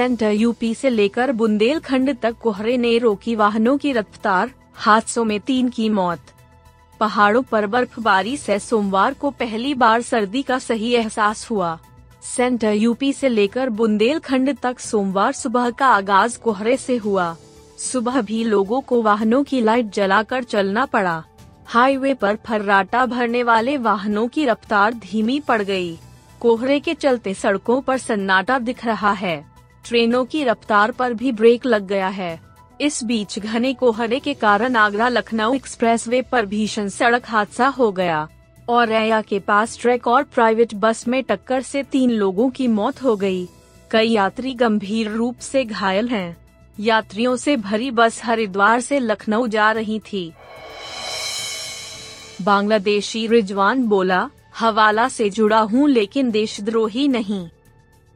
Centre UP से लेकर बुंदेलखंड तक कोहरे ने रोकी वाहनों की रफ्तार, हादसों में तीन की मौत। पहाड़ों पर बर्फबारी से सोमवार को पहली बार सर्दी का सही एहसास हुआ। सेंटर यूपी से लेकर बुंदेलखंड तक सोमवार सुबह का आगाज़ कोहरे से हुआ। सुबह भी लोगों को वाहनों की लाइट जलाकर चलना पड़ा। हाईवे पर फर्राटा भरने वाले वाहनों की रफ्तार धीमी पड़ गई। कोहरे के चलते सड़कों पर सन्नाटा दिख रहा है। ट्रेनों की रफ्तार पर भी ब्रेक लग गया है इस बीच घने कोहरे के कारण आगरा लखनऊ एक्सप्रेसवे पर भीषण सड़क हादसा हो गया और रैया के पास ट्रैक और प्राइवेट बस में टक्कर से तीन लोगों की मौत हो गई। कई यात्री गंभीर रूप से घायल हैं। यात्रियों से भरी बस हरिद्वार से लखनऊ जा रही थी बांग्लादेशी रिजवान बोला, हवाला से जुड़ा हूँ लेकिन देशद्रोही नहीं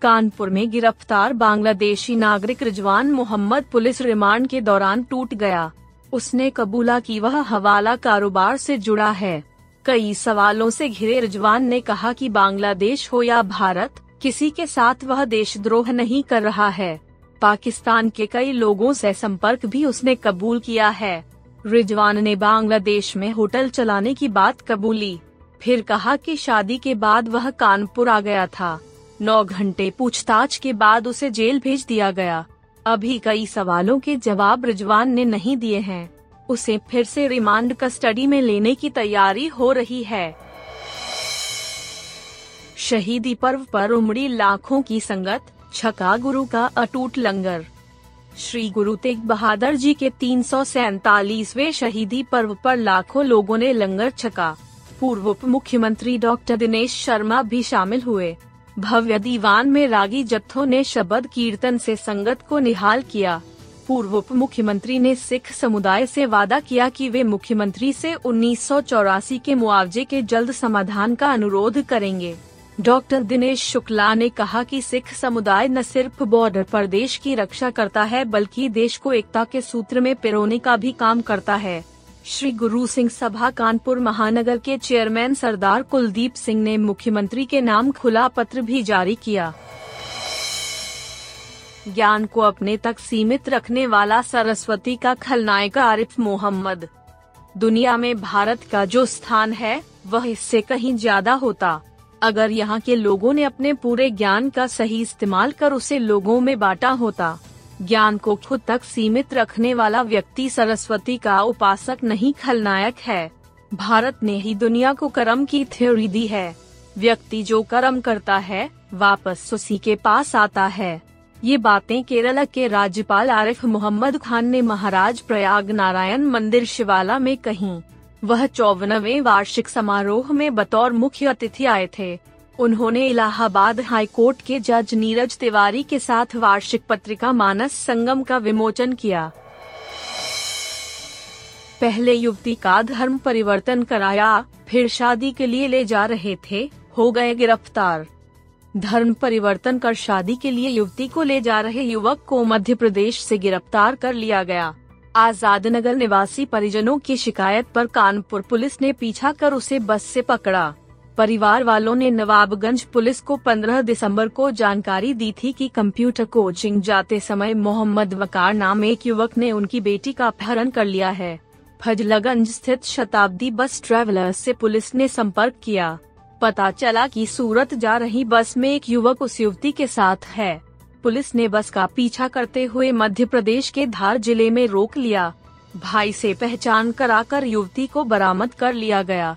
कानपुर में गिरफ़्तार बांग्लादेशी नागरिक रिजवान मोहम्मद पुलिस रिमांड के दौरान टूट गया। उसने कबूला कि वह हवाला कारोबार से जुड़ा है। कई सवालों से घिरे रिजवान ने कहा कि बांग्लादेश हो या भारत, किसी के साथ वह देशद्रोह नहीं कर रहा है। पाकिस्तान के कई लोगों से संपर्क भी उसने कबूल किया है। रिजवान ने बांग्लादेश में होटल चलाने की बात कबूली। फिर कहा कि शादी के बाद वह कानपुर आ गया था। नौ घंटे पूछताछ के बाद उसे जेल भेज दिया गया। अभी कई सवालों के जवाब रिजवान ने नहीं दिए हैं। उसे फिर से रिमांड कस्टडी में लेने की तैयारी हो रही है। शहीदी पर्व पर उमड़ी लाखों की संगत, छका गुरु का अटूट लंगर। श्री गुरु तेग बहादुर जी के तीन शहीदी पर्व पर लाखों लोगों ने लंगर छका। पूर्व उप मुख्यमंत्री डॉक्टर दिनेश शर्मा भी शामिल हुए। भव्य दीवान में रागी जत्थों ने शबद कीर्तन से संगत को निहाल किया। पूर्व उप मुख्यमंत्री ने सिख समुदाय से वादा किया कि वे मुख्यमंत्री से उन्नीस सौ चौरासी के मुआवजे के जल्द समाधान का अनुरोध करेंगे। डॉक्टर दिनेश शुक्ला ने कहा कि सिख समुदाय न सिर्फ़ बॉर्डर पर देश की रक्षा करता है, बल्कि देश को एकता के सूत्र में पिरोने का भी काम करता है। श्री गुरु सिंह सभा कानपुर महानगर के चेयरमैन सरदार कुलदीप सिंह ने मुख्यमंत्री के नाम खुला पत्र भी जारी किया। ज्ञान को अपने तक सीमित रखने वाला सरस्वती का खलनायक आरिफ मोहम्मद। दुनिया में भारत का जो स्थान है, वह इससे कहीं ज़्यादा होता। अगर यहाँ के लोगों ने अपने पूरे ज्ञान का सही इस्तेमाल कर उसे लोगों में बांटा होता। ज्ञान को खुद तक सीमित रखने वाला व्यक्ति सरस्वती का उपासक नहीं, खलनायक है। भारत ने ही दुनिया को कर्म की थ्योरी दी है। व्यक्ति जो कर्म करता है, वापस उसी के पास आता है। ये बातें केरल के राज्यपाल आरिफ मोहम्मद खान ने महाराज प्रयाग नारायण मंदिर शिवाला में कही। वह चौवनवे वार्षिक समारोह में बतौर मुख्य अतिथि आए थे। उन्होंने इलाहाबाद हाई कोर्ट के जज नीरज तिवारी के साथ वार्षिक पत्रिका मानस संगम का विमोचन किया। पहले युवती का धर्म परिवर्तन कराया, फिर शादी के लिए ले जा रहे थे, हो गए गिरफ़्तार। धर्म परिवर्तन कर शादी के लिए युवती को ले जा रहे युवक को मध्य प्रदेश से गिरफ़्तार कर लिया गया। आज़ाद नगर निवासी परिजनों की शिकायत पर कानपुर पुलिस ने पीछा कर उसे बस से पकड़ा। परिवार वालों ने नवाबगंज पुलिस को 15 दिसंबर को जानकारी दी थी कि कंप्यूटर कोचिंग जाते समय मोहम्मद वकार नाम एक युवक ने उनकी बेटी का अपहरण कर लिया है। फजलगंज स्थित शताब्दी बस ट्रेवलर्स से पुलिस ने संपर्क किया। पता चला कि सूरत जा रही बस में एक युवक उस युवती के साथ है। पुलिस ने बस का पीछा करते हुए मध्य प्रदेश के धार ज़िले में रोक लिया। भाई से पहचान कराकर युवती को बरामद कर लिया गया।